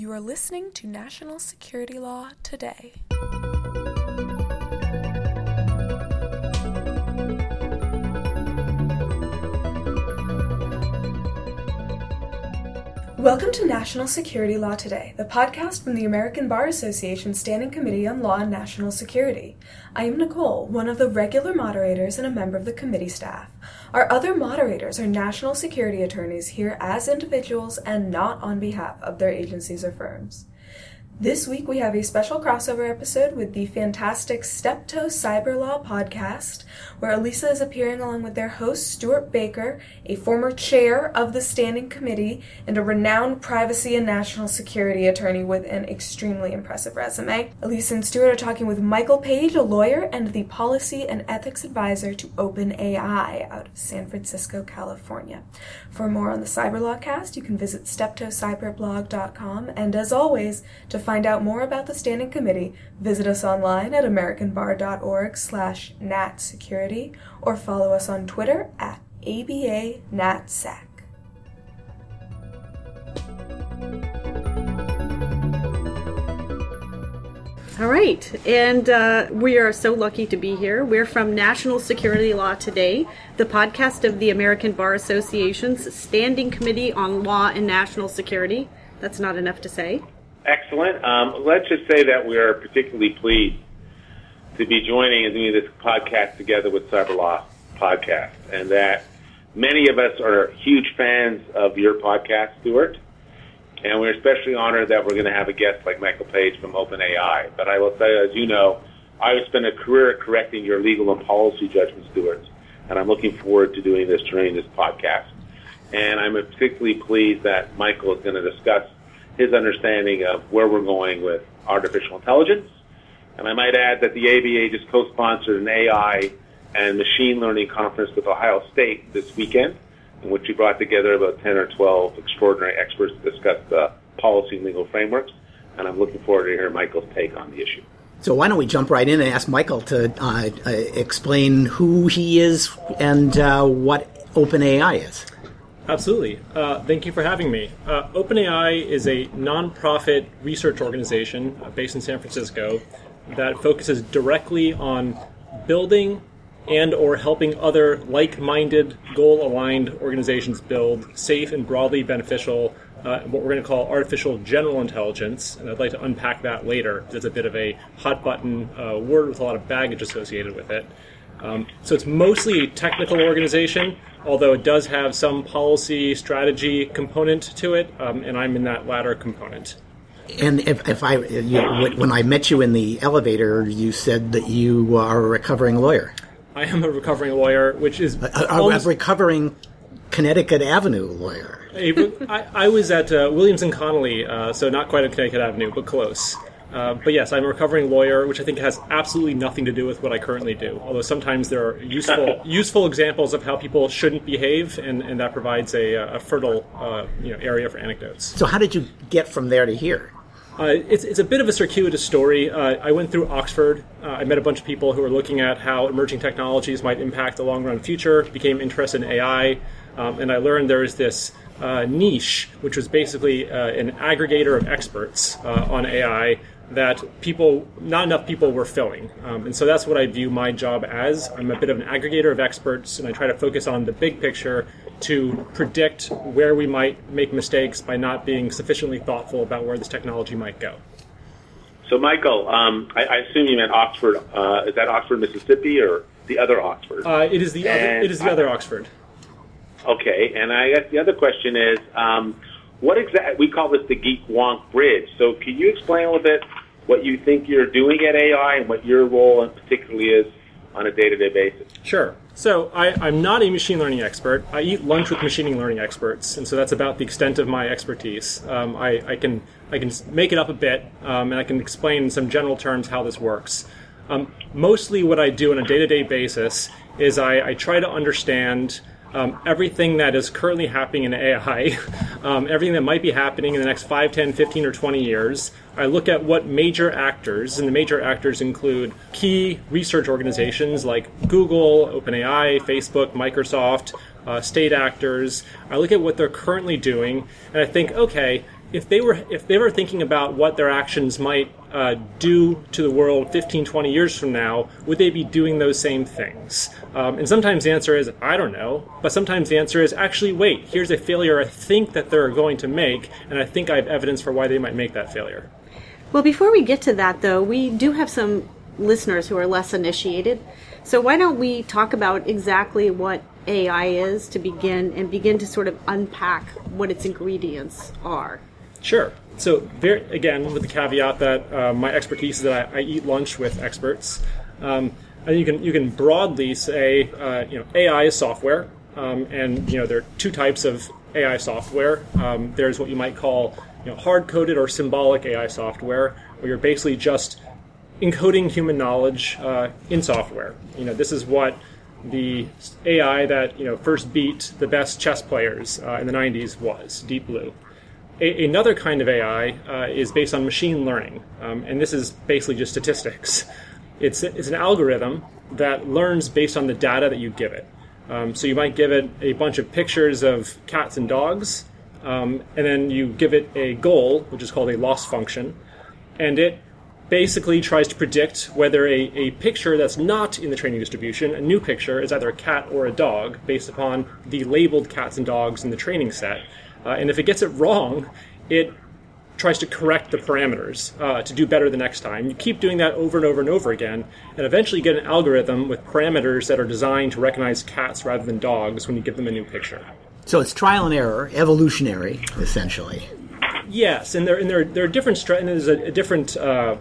You are listening to National Security Law Today. Welcome to National Security Law Today, the podcast from the American Bar Association Standing Committee on Law and National Security. I am Nicole, one of the regular moderators and a member of the committee staff. Our other moderators are national security attorneys here as individuals and not on behalf of their agencies or firms. This week we have a special crossover episode with the fantastic Steptoe Cyber Law podcast, where Elisa is appearing along with their host Stewart Baker, a former chair of the standing committee and a renowned privacy and national security attorney with an extremely impressive resume. Elisa and Stewart are talking with Michael Page, a lawyer and the policy and ethics advisor to OpenAI out of San Francisco, California. For more on the Cyber Law cast, you can visit steptoecyberblog.com and as always, to find out more about the Standing Committee, visit us online at americanbar.org slash natsecurity or follow us on Twitter at ABANatSec. All right, and uh, we are so lucky to be here. We're from National Security Law Today, the podcast of the American Bar Association's Standing Committee on Law and National Security. That's not enough to say. Excellent. Um, let's just say that we are particularly pleased to be joining this podcast together with Cyber Law Podcast, and that many of us are huge fans of your podcast, Stewart. And we're especially honored that we're going to have a guest like Michael Page from OpenAI. But I will tell you, as you know, I have spent a career correcting your legal and policy judgments, Stewart, and I'm looking forward to doing this during this podcast. And I'm particularly pleased that Michael is going to discuss his understanding of where we're going with artificial intelligence. And I might add that the ABA just co-sponsored an AI and machine learning conference with Ohio State this weekend in which we brought together about 10 or 12 extraordinary experts to discuss the policy and legal frameworks. And I'm looking forward to hearing Michael's take on the issue. So why don't we jump right in and ask Michael to uh, uh, explain who he is and uh, what OpenAI is? Absolutely. Uh, thank you for having me. Uh, OpenAI is a nonprofit research organization uh, based in San Francisco that focuses directly on building and or helping other like-minded goal-aligned organizations build safe and broadly beneficial uh, what we're going to call artificial general intelligence and i'd like to unpack that later it's a bit of a hot button uh, word with a lot of baggage associated with it um, so it's mostly a technical organization although it does have some policy strategy component to it um, and i'm in that latter component and if, if I, you, when I met you in the elevator, you said that you are a recovering lawyer. I am a recovering lawyer, which is a, a, a recovering Connecticut Avenue lawyer. I, I was at uh, Williams and Connolly, uh, so not quite at Connecticut Avenue, but close. Uh, but yes, I'm a recovering lawyer, which I think has absolutely nothing to do with what I currently do. Although sometimes there are useful useful examples of how people shouldn't behave, and, and that provides a, a fertile uh, you know, area for anecdotes. So, how did you get from there to here? Uh, it's, it's a bit of a circuitous story. Uh, I went through Oxford. Uh, I met a bunch of people who were looking at how emerging technologies might impact the long run future, became interested in AI, um, and I learned there is this uh, niche, which was basically uh, an aggregator of experts uh, on AI that people, not enough people were filling. Um, and so that's what I view my job as. I'm a bit of an aggregator of experts, and I try to focus on the big picture to predict where we might make mistakes by not being sufficiently thoughtful about where this technology might go. So, Michael, um, I, I, assume you meant Oxford. Uh, is that Oxford, Mississippi, or the other Oxford? Uh, it is the other, it is the I, other Oxford. Okay, and I guess the other question is, um, what exactly we call this the geek wonk bridge. So, can you explain a little bit what you think you're doing at AI and what your role in particularly is on a day-to-day basis? Sure. So I, am not a machine learning expert. I eat lunch with machine learning experts, and so that's about the extent of my expertise. Um, I, I, can I can make it up a bit, um, and I can explain in some general terms how this works. Um, mostly, what I do on a day-to-day basis is I, I try to understand um, everything that is currently happening in AI, um, everything that might be happening in the next 5, 10, 15, or 20 years. I look at what major actors, and the major actors include key research organizations like Google, OpenAI, Facebook, Microsoft, uh, state actors. I look at what they're currently doing, and I think, okay, if they were if they were thinking about what their actions might uh, do to the world 15, 20 years from now, would they be doing those same things? Um, and sometimes the answer is, I don't know. But sometimes the answer is, actually, wait, here's a failure I think that they're going to make, and I think I have evidence for why they might make that failure. Well, before we get to that, though, we do have some listeners who are less initiated. So why don't we talk about exactly what AI is to begin and begin to sort of unpack what its ingredients are? Sure. So, very, again, with the caveat that uh, my expertise is that I, I, eat lunch with experts. Um, and you can you can broadly say, uh, you know, AI is software, um, and you know there are two types of AI software. Um, there's what you might call you know, hard-coded or symbolic AI software, where you're basically just encoding human knowledge uh, in software. You know, this is what the AI that you know first beat the best chess players uh, in the 90s was Deep Blue. A- another kind of AI uh, is based on machine learning, um, and this is basically just statistics. It's, it's an algorithm that learns based on the data that you give it. Um, so you might give it a bunch of pictures of cats and dogs, um, and then you give it a goal, which is called a loss function, and it basically tries to predict whether a, a picture that's not in the training distribution, a new picture, is either a cat or a dog based upon the labeled cats and dogs in the training set. Uh, and if it gets it wrong, it tries to correct the parameters uh, to do better the next time. You keep doing that over and over and over again, and eventually you get an algorithm with parameters that are designed to recognize cats rather than dogs when you give them a new picture. So it's trial and error, evolutionary, essentially. Yes, and there and there, there are different stra- and there's a, a different uh,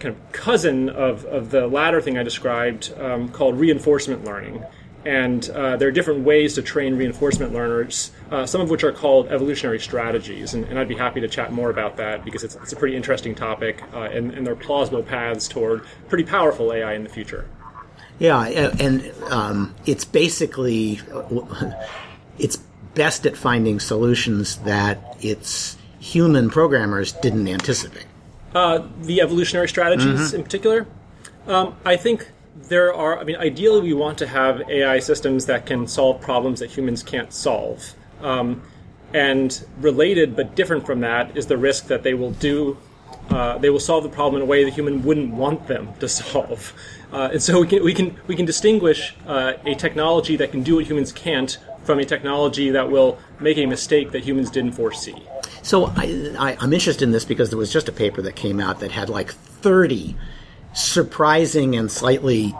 kind of cousin of, of the latter thing I described um, called reinforcement learning. And uh, there are different ways to train reinforcement learners, uh, some of which are called evolutionary strategies. And, and, I'd be happy to chat more about that because it's, it's a pretty interesting topic, uh, and, and there are plausible paths toward pretty powerful AI in the future. Yeah, and um, it's basically it's best at finding solutions that its human programmers didn't anticipate. Uh, the evolutionary strategies mm-hmm. in particular, um, I think there are, I mean, ideally, we want to have AI systems that can solve problems that humans can't solve. Um, and related but different from that is the risk that they will do, uh, they will solve the problem in a way the human wouldn't want them to solve. Uh, and so we can, we can, we can distinguish uh, a technology that can do what humans can't from a technology that will make a mistake that humans didn't foresee. So I, I, I'm interested in this because there was just a paper that came out that had like 30 surprising and slightly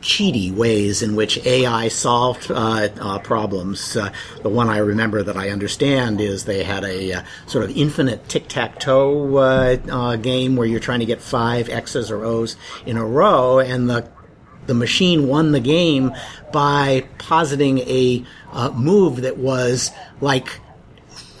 cheaty ways in which AI solved uh, uh, problems. Uh, the one I remember that I understand is they had a uh, sort of infinite tic tac toe uh, uh, game where you're trying to get five X's or O's in a row, and the the machine won the game by positing a move that was like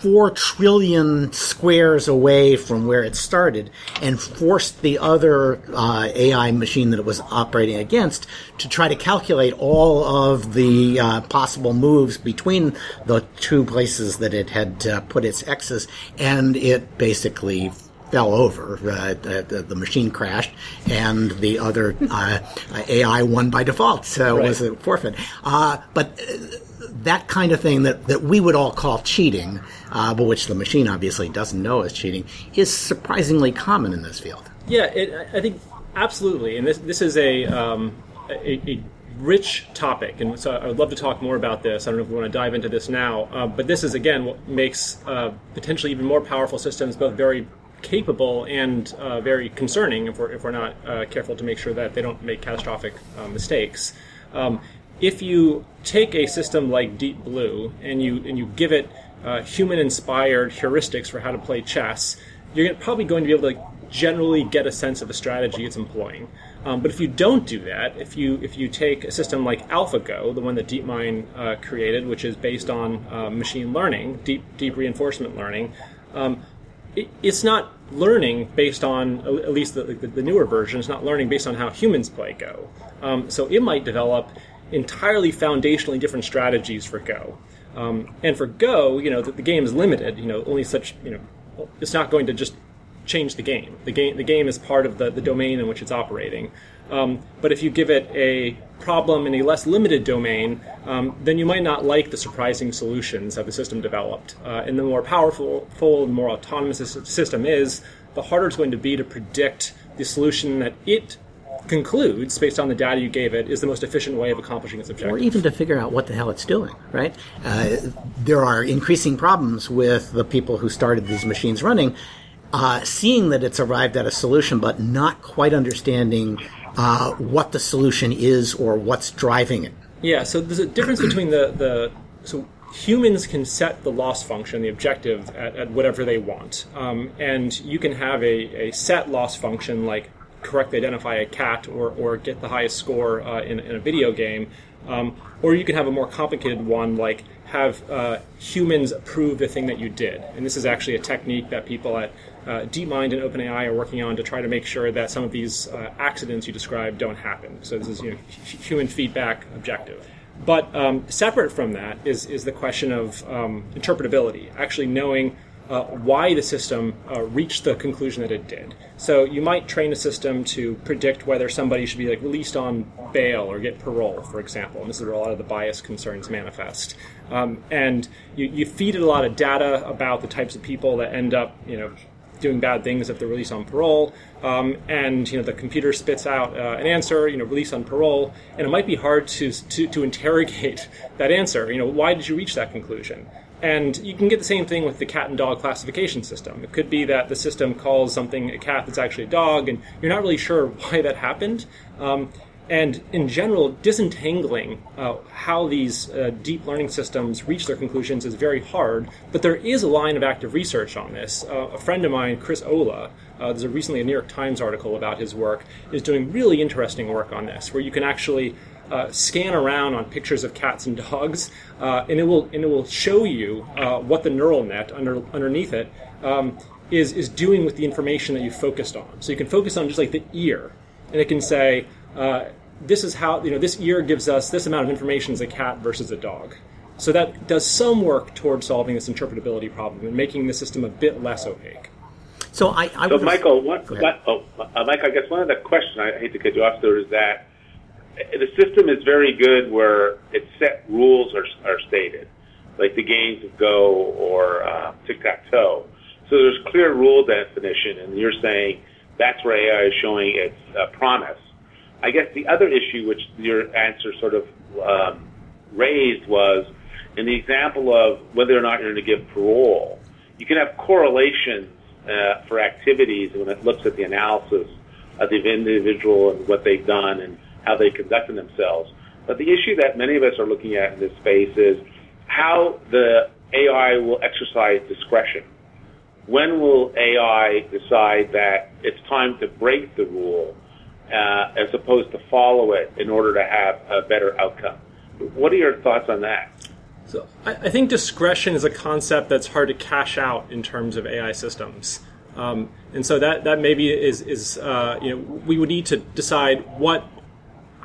four trillion squares away from where it started and forced the other uh, AI machine that it was operating against to try to calculate all of the uh, possible moves between the two places that it had uh, put its X's, and it basically fell over. Uh, the, the, machine crashed, and the other uh, AI won by default. So right. it was a forfeit. Uh, but that kind of thing that, that we would all call cheating, uh, but which the machine obviously doesn't know is cheating, is surprisingly common in this field. Yeah, it, I think absolutely, and this this is a, um, a, a rich topic, and so I would love to talk more about this. I don't know if we want to dive into this now, uh, but this is again what makes uh, potentially even more powerful systems both very capable and uh, very concerning if we're if we're not uh, careful to make sure that they don't make catastrophic uh, mistakes. Um, if you take a system like Deep Blue and you and you give it uh, human-inspired heuristics for how to play chess, you're probably going to be able to generally get a sense of the strategy it's employing. Um, but if you don't do that, if you if you take a system like AlphaGo, the one that DeepMind uh, created, which is based on uh, machine learning, deep deep reinforcement learning, um, it, it's not learning based on at least the, the, the, newer version. It's not learning based on how humans play Go. Um, so it might develop entirely foundationally different strategies for Go. Um, and for Go, you know, the, the, game is limited. You know, only such, you know, it's not going to just change the game. The game the game is part of the, the domain in which it's operating. Um, but if you give it a problem in a less limited domain, um, then you might not like the surprising solutions that the system developed. Uh, and the more powerful, full, and more autonomous the system is, the harder it's going to be to predict the solution that it concludes, based on the data you gave it, is the most efficient way of accomplishing its objective. Or even to figure out what the hell it's doing, right? Uh, there are increasing problems with the people who started these machines running, uh, seeing that it's arrived at a solution, but not quite understanding uh, what the solution is or what's driving it. Yeah, so there's a difference between the, the so humans can set the loss function, the objective, at, at whatever they want. Um, and you can have a, a set loss function like correctly identify a cat or, or get the highest score uh, in, in, a video game. Um, or you can have a more complicated one like have uh, humans approve the thing that you did. And this is actually a technique that people at uh, DeepMind and OpenAI are working on to try to make sure that some of these uh, accidents you described don't happen. So this is you know, human feedback objective. But um, separate from that is, is the question of um, interpretability, actually knowing uh, why the system uh, reached the conclusion that it did. So you might train a system to predict whether somebody should be like released on bail or get parole, for example. And this is where a lot of the bias concerns manifest. Um, and you, you feed it a lot of data about the types of people that end up, you know, doing bad things if they're released on parole. Um, and you know the computer spits out uh, an answer, you know, release on parole, and it might be hard to, to to interrogate that answer. You know, why did you reach that conclusion? And you can get the same thing with the cat and dog classification system. It could be that the system calls something a cat that's actually a dog, and you're not really sure why that happened. Um, and in general, disentangling uh, how these uh, deep learning systems reach their conclusions is very hard. But there is a line of active research on this. Uh, a friend of mine, Chris Olah, uh, there's a recently a New York Times article about his work, is doing really interesting work on this, where you can actually uh, scan around on pictures of cats and dogs, uh, and it will and it will show you uh, what the neural net under, underneath it um, is is doing with the information that you focused on. So you can focus on just like the ear, and it can say uh, this is how you know this ear gives us this amount of information as a cat versus a dog. So that does some work towards solving this interpretability problem and making the system a bit less opaque. So I, I so Michael, what, what, oh, uh, Mike, I guess one of the questions I hate to cut you off there is that the system is very good where its set rules are, are stated, like the games of Go or uh, tic tac toe. So there's clear rule definition, and you're saying that's where AI is showing its uh, promise. I guess the other issue, which your answer sort of um, raised, was in the example of whether or not you're going to give parole. You can have correlations uh, for activities when it looks at the analysis of the individual and what they've done and how they conducted themselves. But the issue that many of us are looking at in this space is how the AI will exercise discretion. When will AI decide that it's time to break the rule uh, as opposed to follow it in order to have a better outcome? What are your thoughts on that? So I, I think discretion is a concept that's hard to cash out in terms of AI systems. Um, and so that, that maybe is, is uh, you know, we would need to decide what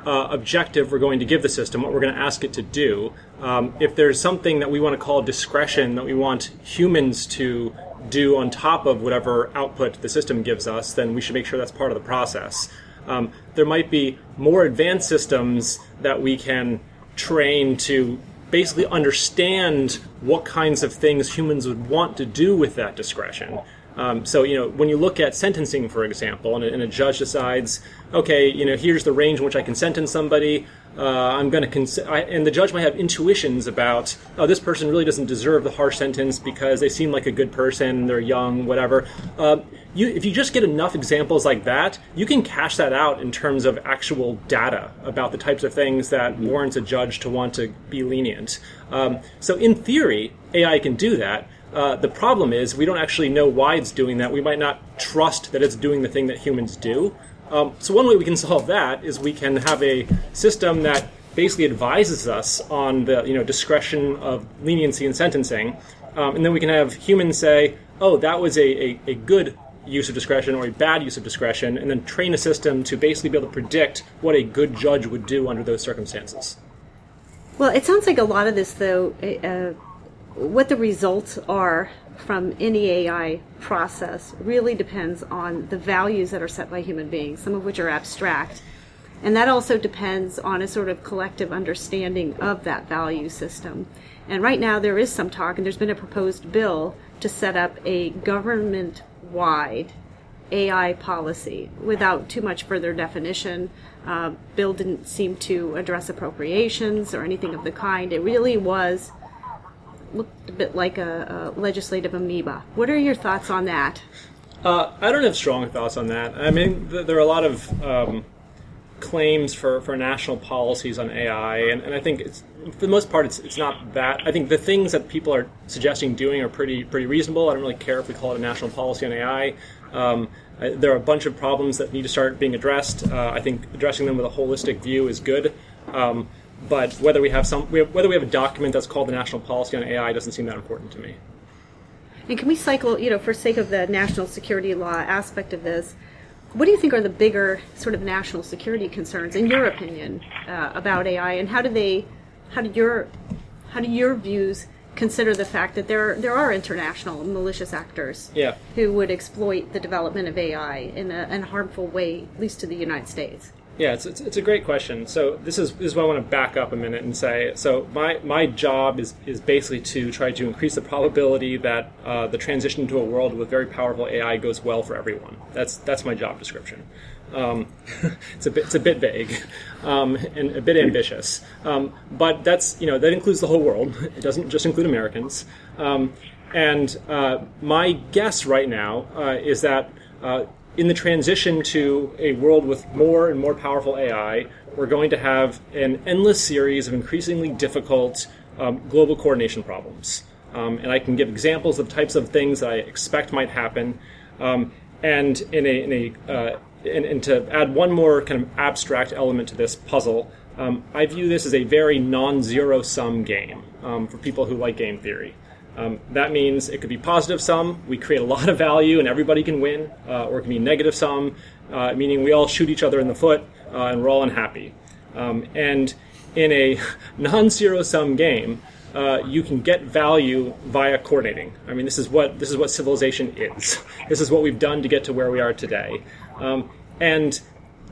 uh, objective we're going to give the system, what we're going to ask it to do. Um, if there's something that we want to call discretion that we want humans to do on top of whatever output the system gives us, then we should make sure that's part of the process. Um, there might be more advanced systems that we can train to basically understand what kinds of things humans would want to do with that discretion. Um, so, you know, when you look at sentencing, for example, and a, and a, judge decides, okay, you know, here's the range in which I can sentence somebody. Uh, I'm going to, cons- and the judge might have intuitions about, oh, this person really doesn't deserve the harsh sentence because they seem like a good person, they're young, whatever. Uh, you, if you just get enough examples like that, you can cash that out in terms of actual data about the types of things that warrants a judge to want to be lenient. Um, so, in theory, AI can do that. Uh, the problem is we don't actually know why it's doing that. We might not trust that it's doing the thing that humans do. Um, so one way we can solve that is we can have a system that basically advises us on the you know discretion of leniency in sentencing, um, and then we can have humans say, "Oh, that was a, a, a good use of discretion or a bad use of discretion," and then train a system to basically be able to predict what a good judge would do under those circumstances. Well, it sounds like a lot of this, though. Uh, what the results are from any AI process really depends on the values that are set by human beings, some of which are abstract. And that also depends on a sort of collective understanding of that value system. And right now there is some talk, and there's been a proposed bill to set up a government wide AI policy without too much further definition. Uh, bill didn't seem to address appropriations or anything of the kind. It really was looked a bit like a, a legislative amoeba. What are your thoughts on that? Uh, I don't have strong thoughts on that. I mean, th- there are a lot of um, claims for, for national policies on AI, and, and I think for the most part, it's, it's not that. I think the things that people are suggesting doing are pretty pretty reasonable. I don't really care if we call it a national policy on AI. Um, I, there are a bunch of problems that need to start being addressed. Uh, I think addressing them with a holistic view is good. Um, but whether we have some, we have, whether we have a document that's called the national policy on AI doesn't seem that important to me. And can we cycle, you know, for sake of the national security law aspect of this, what do you think are the bigger sort of national security concerns, in your opinion, uh, about AI, and how do they, how do your, how do your views consider the fact that there there are international malicious actors Yeah. who would exploit the development of AI in a, in a harmful way, at least to the United States? Yeah, it's, it's, it's a great question. So this is this is why I want to back up a minute and say. So my my job is is basically to try to increase the probability that uh, the transition to a world with very powerful AI goes well for everyone. That's that's my job description. Um, it's a bit it's a bit vague um, and a bit ambitious, um, but that's you know that includes the whole world. It doesn't just include Americans. Um, and uh, my guess right now uh, is that uh, in the transition to a world with more and more powerful AI, we're going to have an endless series of increasingly difficult um, global coordination problems. Um, and I can give examples of types of things that I expect might happen. Um, and in a, in a uh, and, and to add one more kind of abstract element to this puzzle, um, I view this as a very non-zero sum game um, for people who like game theory. Um, that means it could be positive sum, we create a lot of value and everybody can win, uh, or it can be negative sum, uh, meaning we all shoot each other in the foot uh, and we're all unhappy. Um, and in a non zero sum game, uh, you can get value via coordinating. I mean, this is what this is what civilization is. This is what we've done to get to where we are today. Um, and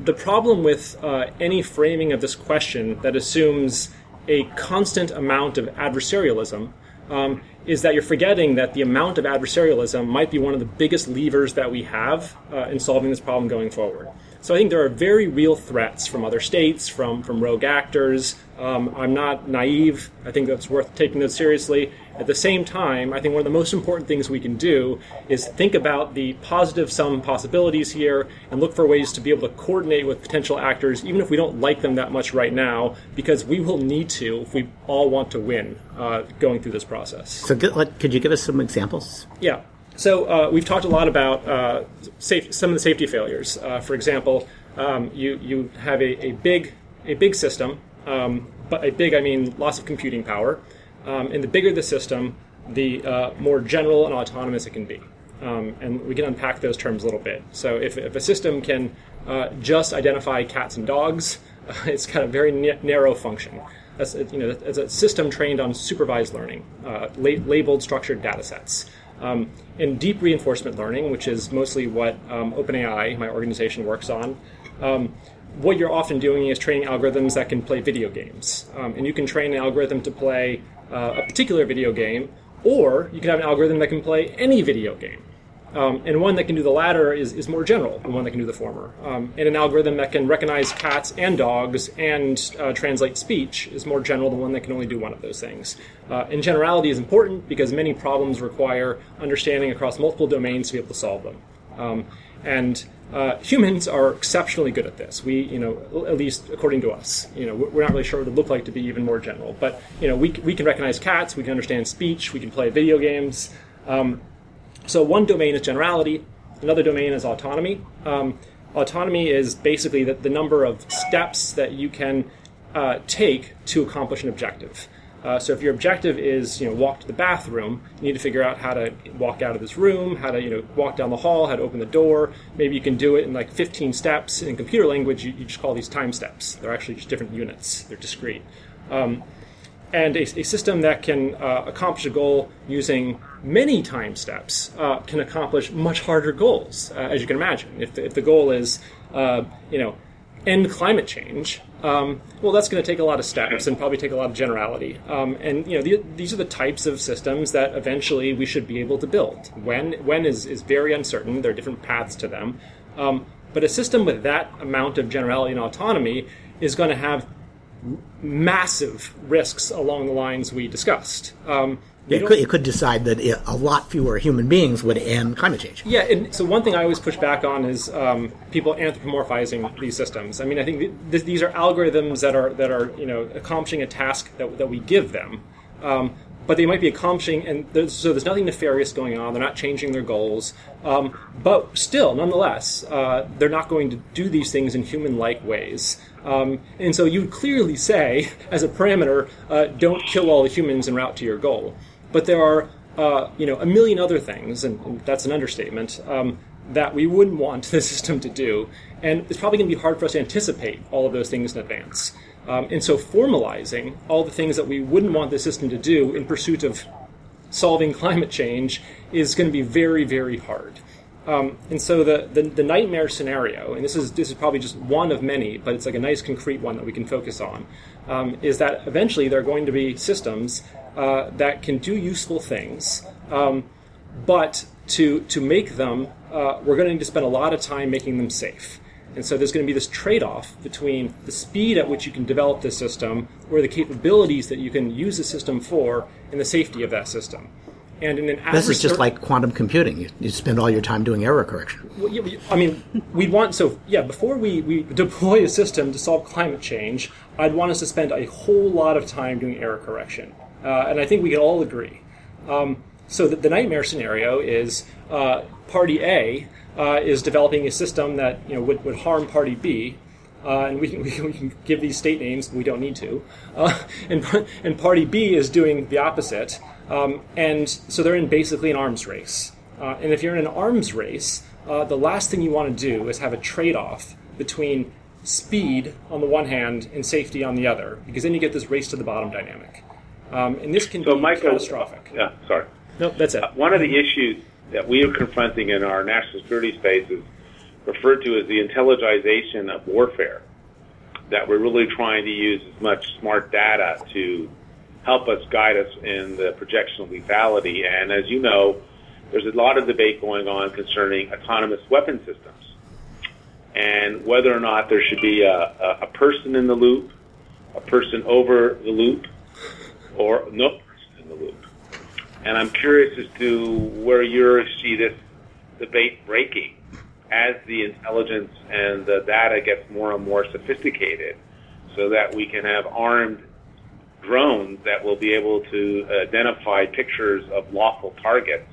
the problem with uh, any framing of this question that assumes a constant amount of adversarialism um, is that you're forgetting that the amount of adversarialism might be one of the biggest levers that we have uh, in solving this problem going forward. So I think there are very real threats from other states, from from rogue actors. Um, I'm not naive. I think that's worth taking those seriously. At the same time, I think one of the most important things we can do is think about the positive sum possibilities here and look for ways to be able to coordinate with potential actors, even if we don't like them that much right now, because we will need to if we all want to win uh, going through this process. So, could you give us some examples? Yeah. So uh, we've talked a lot about uh, safe, some of the safety failures. Uh, for example, um, you you have a, a big a big system, um, but a big I mean lots of computing power, um, and the bigger the system, the uh, more general and autonomous it can be. Um, and we can unpack those terms a little bit. So if, if a system can uh, just identify cats and dogs, it's got a very na- narrow function. That's you know it's a system trained on supervised learning, uh, la- labeled structured data sets. Um, in deep reinforcement learning, which is mostly what um, OpenAI, my organization, works on, um, what you're often doing is training algorithms that can play video games. Um, and you can train an algorithm to play uh, a particular video game, or you can have an algorithm that can play any video game. Um, and one that can do the latter is, is more general than one that can do the former. Um, and an algorithm that can recognize cats and dogs and uh, translate speech is more general than one that can only do one of those things. Uh, and generality is important because many problems require understanding across multiple domains to be able to solve them. Um, and uh, humans are exceptionally good at this. We, you know, at least according to us, you know, we're not really sure what it would look like to be even more general. But you know, we, we can recognize cats, we can understand speech, we can play video games. Um, so one domain is generality, another domain is autonomy. Um, autonomy is basically the, the, number of steps that you can uh, take to accomplish an objective. Uh, so if your objective is, you know, walk to the bathroom, you need to figure out how to walk out of this room, how to, you know, walk down the hall, how to open the door. Maybe you can do it in like 15 steps. In computer language, you, you just call these time steps. They're actually just different units. They're discrete. Um, and a, a, system that can uh, accomplish a goal using many time steps uh, can accomplish much harder goals, uh, as you can imagine. If the, if the goal is, uh, you know, end climate change, um, well, that's going to take a lot of steps and probably take a lot of generality. Um, and you know, the, these are the types of systems that eventually we should be able to build. When when is is very uncertain. There are different paths to them. Um, but a system with that amount of generality and autonomy is going to have massive risks along the lines we discussed. It could, it could decide that a lot fewer human beings would end climate change. Yeah, and so one thing I always push back on is um, people anthropomorphizing these systems. I mean, I think th- th- these are algorithms that are that are you know accomplishing a task that, that we give them. Um, but they might be accomplishing, and there's, so there's nothing nefarious going on. They're not changing their goals, um, but still, nonetheless, uh, they're not going to do these things in human-like ways. Um, and so you clearly say, as a parameter, uh, don't kill all the humans en route to your goal. But there are, uh, you know, a million other things, and, that's an understatement, um, that we wouldn't want the system to do. And it's probably going to be hard for us to anticipate all of those things in advance. Um, and so formalizing all the things that we wouldn't want the system to do in pursuit of solving climate change is going to be very, very hard. Um, and so the, the, the, nightmare scenario, and this is this is probably just one of many, but it's like a nice concrete one that we can focus on, um, is that eventually there are going to be systems uh, that can do useful things, um, but to to make them, uh, we're going to need to spend a lot of time making them safe. And so there's going to be this trade-off between the speed at which you can develop this system, or the capabilities that you can use the system for, and the safety of that system. And in an this is just like quantum computing. You, you, spend all your time doing error correction. Well, yeah, I mean, we'd want so yeah. Before we, we deploy a system to solve climate change, I'd want us to spend a whole lot of time doing error correction. Uh, and I think we can all agree. Um, so the, the, nightmare scenario is uh, Party A uh, is developing a system that you know would, would harm Party B, uh, and we can, we, can, give these state names, but we don't need to. Uh, and, and Party B is doing the opposite, um, and so they're in basically an arms race. Uh, and if you're in an arms race, the last thing you want to do is have a trade-off between speed on the one hand and safety on the other, because then you get this race to the bottom dynamic. Um, and this can so be Michael, catastrophic. Yeah, sorry. No, that's it. Uh, one of the issues that we are confronting in our national security space is referred to as the intelligization of warfare. That we're really trying to use as much smart data to help us guide us in the projection of lethality. And as you know, there's a lot of debate going on concerning autonomous weapon systems and whether or not there should be a, a, person in the loop, a person over the loop, or no person in the loop. And I'm curious as to where you see this debate breaking as the intelligence and the data gets more and more sophisticated so that we can have armed drones that will be able to identify pictures of lawful targets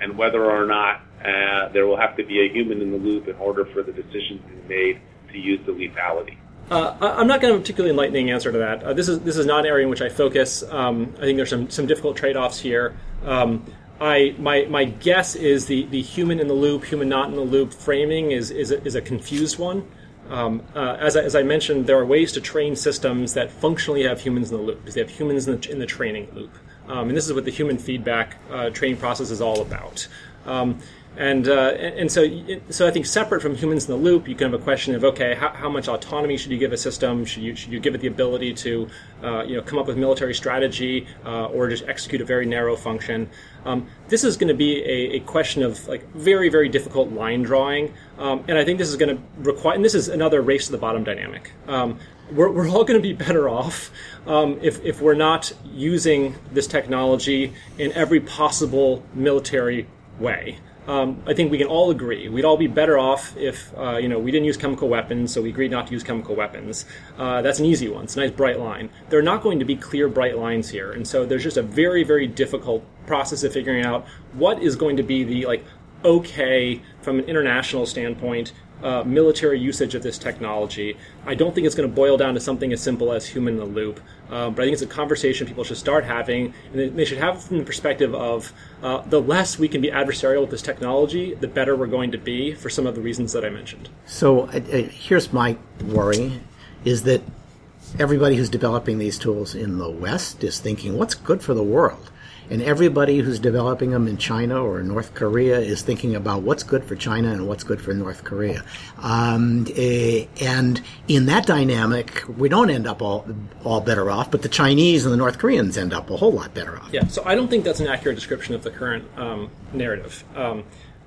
and whether or not uh, there will have to be a human in the loop in order for the decision to be made to use the lethality. Uh, I'm not going to particularly enlightening answer to that. Uh, this is this is not an area in which I focus. Um, I think there's some some difficult trade offs here. Um, I my my guess is the the human in the loop, human not in the loop framing is is a, is a confused one. Um, uh, as, I, as I mentioned, there are ways to train systems that functionally have humans in the loop because they have humans in the, in the training loop. Um, and this is what the human feedback uh, training process is all about. Um, and, uh, and so, so I think separate from humans in the loop, you can have a question of okay, how, how much autonomy should you give a system? Should you, should you give it the ability to, uh, you know, come up with military strategy uh, or just execute a very narrow function? Um, this is going to be a, a, question of like very very difficult line drawing, um, and I think this is going to require. And this is another race to the bottom dynamic. Um, we're, we're all going to be better off um, if, if we're not using this technology in every possible military way um, I think we can all agree we'd all be better off if uh, you know we didn't use chemical weapons, so we agreed not to use chemical weapons. Uh, that's an easy one. It's a nice bright line. There are not going to be clear bright lines here, and so there's just a very very difficult process of figuring out what is going to be the like okay from an international standpoint uh, military usage of this technology. I don't think it's going to boil down to something as simple as human in the loop, um, but I think it's a conversation people should start having, and they should have from the perspective of uh, the less we can be adversarial with this technology, the better we're going to be for some of the reasons that I mentioned. So uh here's my worry: is that everybody who's developing these tools in the West is thinking, "What's good for the world?" And everybody who's developing them in China or North Korea is thinking about what's good for China and what's good for North Korea. Um, eh, and in that dynamic, we don't end up all all better off, but the Chinese and the North Koreans end up a whole lot better off. Yeah, so I don't think that's an accurate description of the current um, narrative. Um,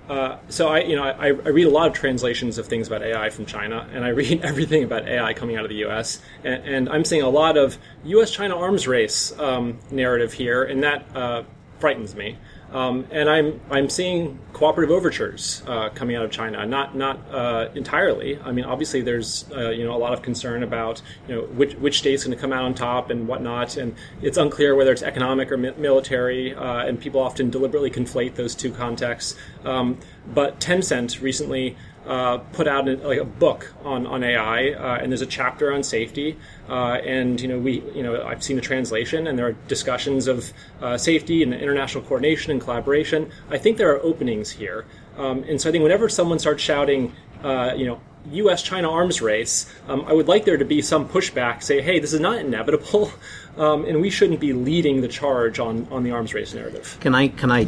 uh, so I, you know, I, I, read a lot of translations of things about AI from China, and I read everything about AI coming out of the U.S. And, and I'm seeing a lot of U.S.-China arms race um, narrative here, and that uh, frightens me. Um, and I'm I'm seeing cooperative overtures uh, coming out of China. Not not uh, entirely. I mean, obviously, there's uh, you know a lot of concern about you know which which state's going to come out on top and whatnot, and it's unclear whether it's economic or mi- military. Uh, and people often deliberately conflate those two contexts. Um, but Tencent recently uh, put out a, like a book on on AI, uh, and there's a chapter on safety. Uh, and you know, we you know, I've seen the translation, and there are discussions of uh, safety and international coordination and collaboration. I think there are openings here, um, and so I think whenever someone starts shouting, uh, you know. U.S. China arms race. Um, I would like there to be some pushback. Say, hey, this is not inevitable, um, and we shouldn't be leading the charge on, on the arms race narrative. Can I can I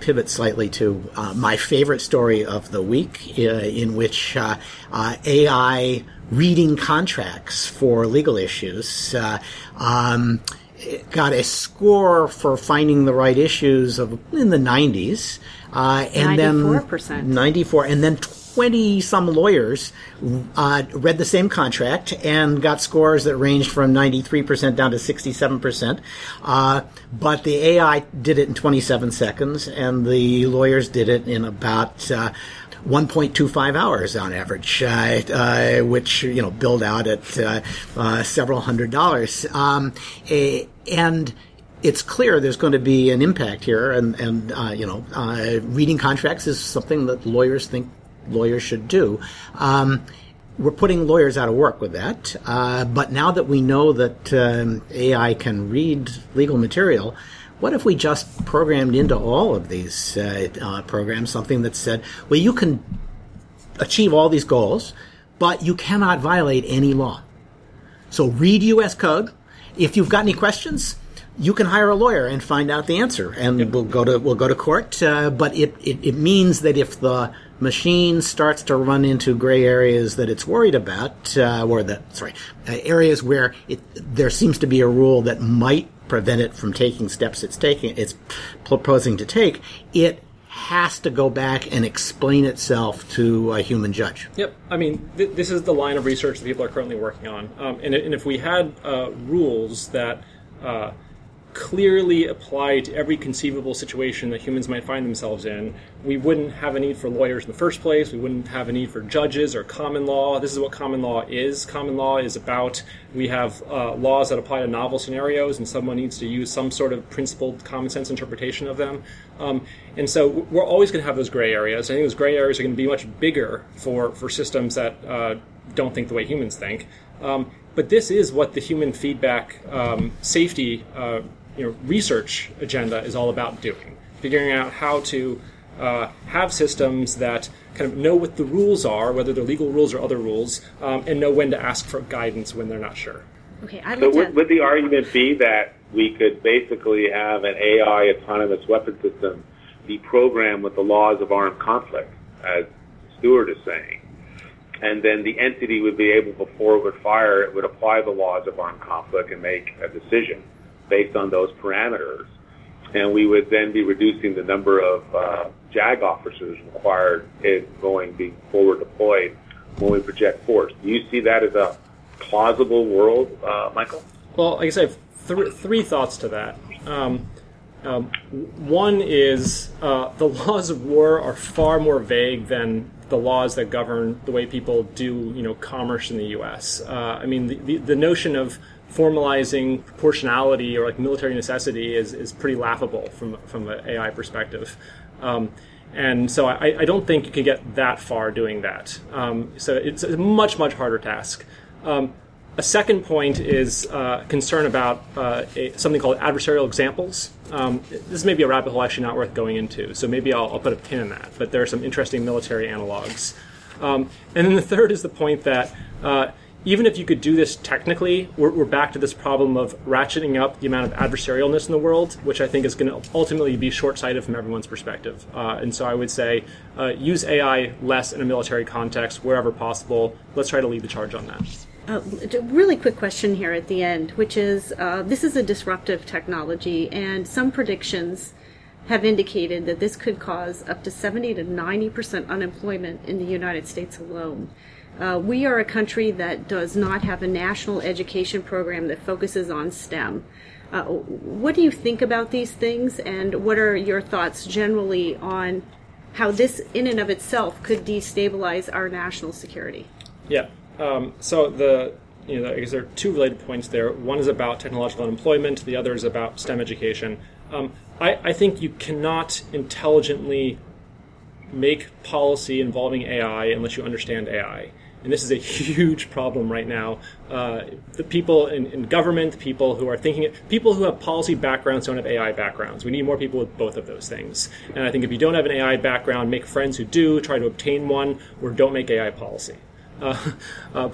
pivot slightly to uh, my favorite story of the week, uh, in which uh, uh AI reading contracts for legal issues uh, um, got a score for finding the right issues of in the 90s, uh, and 94%. then 94, and then 20 some lawyers uh, read the same contract and got scores that ranged from 93% down to 67%. Uh, but the AI did it in 27 seconds, and the lawyers did it in about uh, 1.25 hours on average, uh, uh, which you know billed out at uh, several hundred dollars. Um, a, and it's clear there's going to be an impact here, and, and uh, you know, uh, reading contracts is something that lawyers think lawyers should do. Um, we're putting lawyers out of work with that. Uh, but now that we know that um, AI can read legal material, what if we just programmed into all of these uh, uh, programs something that said, well, you can achieve all these goals, but you cannot violate any law. So read U.S. code. If you've got any questions, you can hire a lawyer and find out the answer, and yep. we'll go to we'll go to court. Uh, but it, it, it means that if the machine starts to run into gray areas that it's worried about, uh, or the sorry, uh, areas where it, there seems to be a rule that might prevent it from taking steps it's taking, it's proposing to take, it has to go back and explain itself to a human judge. Yep. I mean, th- this is the line of research that people are currently working on. Um, and, and, if we had uh, rules that uh, clearly apply to every conceivable situation that humans might find themselves in, we wouldn't have a need for lawyers in the first place. We wouldn't have a need for judges or common law. This is what common law is. Common law is about we have uh, laws that apply to novel scenarios, and someone needs to use some sort of principled common sense interpretation of them. Um, and so we're always going to have those gray areas. I think those gray areas are going to be much bigger for, for systems that uh, don't think the way humans think. Um, but this is what the human feedback um, safety uh, you know, research agenda is all about doing, figuring out how to uh, have systems that kind of know what the rules are, whether they're legal rules or other rules, um, and know when to ask for guidance when they're not sure. Okay, I'd so like would, would the argument be that we could basically have an AI autonomous weapon system be programmed with the laws of armed conflict, as Stewart is saying, and then the entity would be able, before it would fire, it would apply the laws of armed conflict and make a decision based on those parameters. And we would then be reducing the number of uh, JAG officers required in going being forward deployed when we project force. Do you see that as a plausible world, uh, Michael? Well, like I said, th- three thoughts to that. Um, um, one is uh, the laws of war are far more vague than the laws that govern the way people do, you know, commerce in the U.S. Uh, I mean, the, the, the notion of formalizing proportionality or like military necessity is, is pretty laughable from from an AI perspective. Um, and so I, I, don't think you can get that far doing that. Um, so it's a much much harder task. Um, a second point is uh, concern about uh, a, something called adversarial examples. Um, this may be a rabbit hole actually not worth going into, so maybe I'll, I'll, put a pin in that. But there are some interesting military analogs. Um, and then the third is the point that uh, even if you could do this technically, we're, we're, back to this problem of ratcheting up the amount of adversarialness in the world, which I think is going to ultimately be short sighted from everyone's perspective. Uh, and so I would say uh, use AI less in a military context wherever possible. Let's try to lead the charge on that. Uh, really quick question here at the end, which is uh, this is a disruptive technology, and some predictions have indicated that this could cause up to 70 to 90 percent unemployment in the United States alone. Uh, we are a country that does not have a national education program that focuses on STEM. Uh, what do you think about these things, and what are your thoughts generally on how this, in and of itself, could destabilize our national security? Yeah. Um, so the you know, I guess there are two related points there. One is about technological unemployment. The other is about STEM education. Um, I, I think you cannot intelligently make policy involving AI unless you understand AI and this is a huge problem right now. Uh, the people in, in, government, people who are thinking, people who have policy backgrounds don't have AI backgrounds. We need more people with both of those things. And I think if you don't have an AI background, make friends who do, try to obtain one, or don't make AI policy. Uh, uh,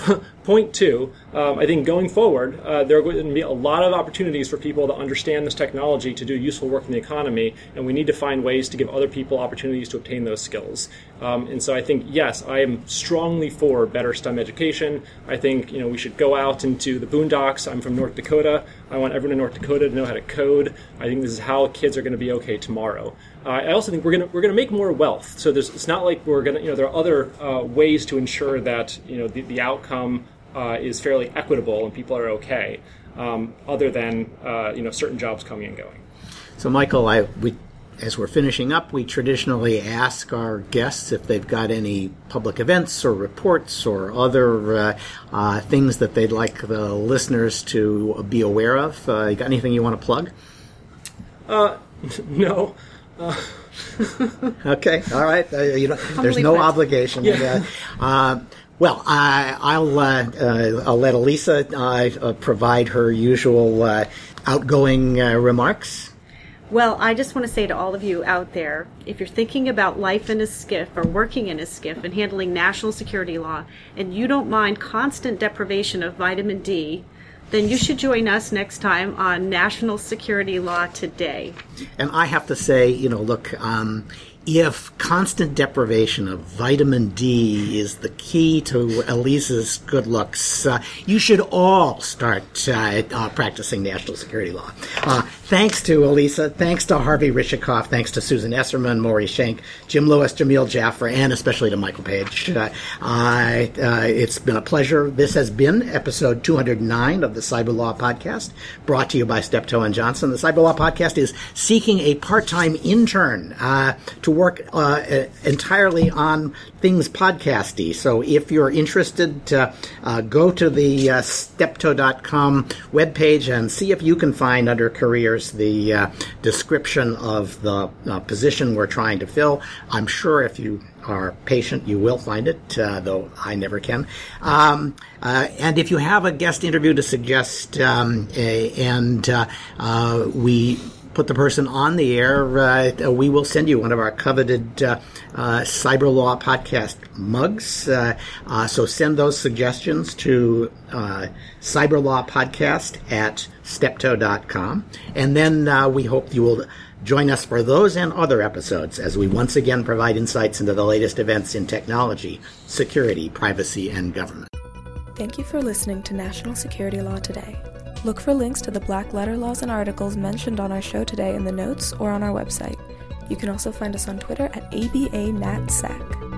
point two, um, I think going forward, uh, there are going to be a lot of opportunities for people to understand this technology to do useful work in the economy, and we need to find ways to give other people opportunities to obtain those skills. Um, and so I think, yes, I am strongly for better STEM education. I think you know we should go out into the boondocks. I'm from North Dakota. I want everyone in North Dakota to know how to code. I think this is how kids are going to be okay tomorrow. Uh, I also think we're going to we're to make more wealth. So it's not like we're going to you know there are other uh, ways to ensure that you know the, the outcome uh, is fairly equitable and people are okay, um, other than uh, you know certain jobs coming and going. So Michael, I we as we're finishing up, we traditionally ask our guests if they've got any public events or reports or other uh, uh, things that they'd like the listeners to be aware of. Uh, you got anything you want to plug? Uh, no. Uh. okay, all right. Uh, you know, there's no obligation. Yeah. Uh, well, I, will uh, uh, I'll let Elisa provide her usual outgoing remarks. Well, I just want to say to all of you out there if you're thinking about life in a SCIF or working in a SCIF and handling national security law, and you don't mind constant deprivation of vitamin D, then you should join us next time on National Security Law Today. And I have to say, you know, look, um, if constant deprivation of vitamin D is the key to Elisa's good looks, uh, you should all start uh, uh, practicing national security law. Uh, thanks to Elisa, thanks to Harvey Rishikoff, thanks to Susan Esserman, Maury Shenk, Jim Lewis, Jamil Jaffer, and especially to Michael Page. Uh, uh, it's been a pleasure. This has been episode 209 of the Cyber Law Podcast, brought to you by Steptoe and Johnson. The Cyber Law Podcast is seeking a part-time intern to work uh, entirely on things podcasty. So if you're interested, uh, uh, go to the uh, steptoe.com webpage and see if you can find under careers the uh, description of the uh, position we're trying to fill. I'm sure if you are patient, you will find it, uh, though I never can. Um, uh, and if you have a guest interview to suggest, um, a, and we put the person on the air, uh, we will send you one of our coveted uh, uh, cyber law podcast mugs. Uh, uh, so send those suggestions to uh, cyberlawpodcast at steptoe.com. And then we hope you will join us for those and other episodes as we once again provide insights into the latest events in technology, security, privacy, and government. Thank you for listening to National Security Law Today. Look for links to the black letter laws and articles mentioned on our show today in the notes or on our website. You can also find us on Twitter at ABANatSec.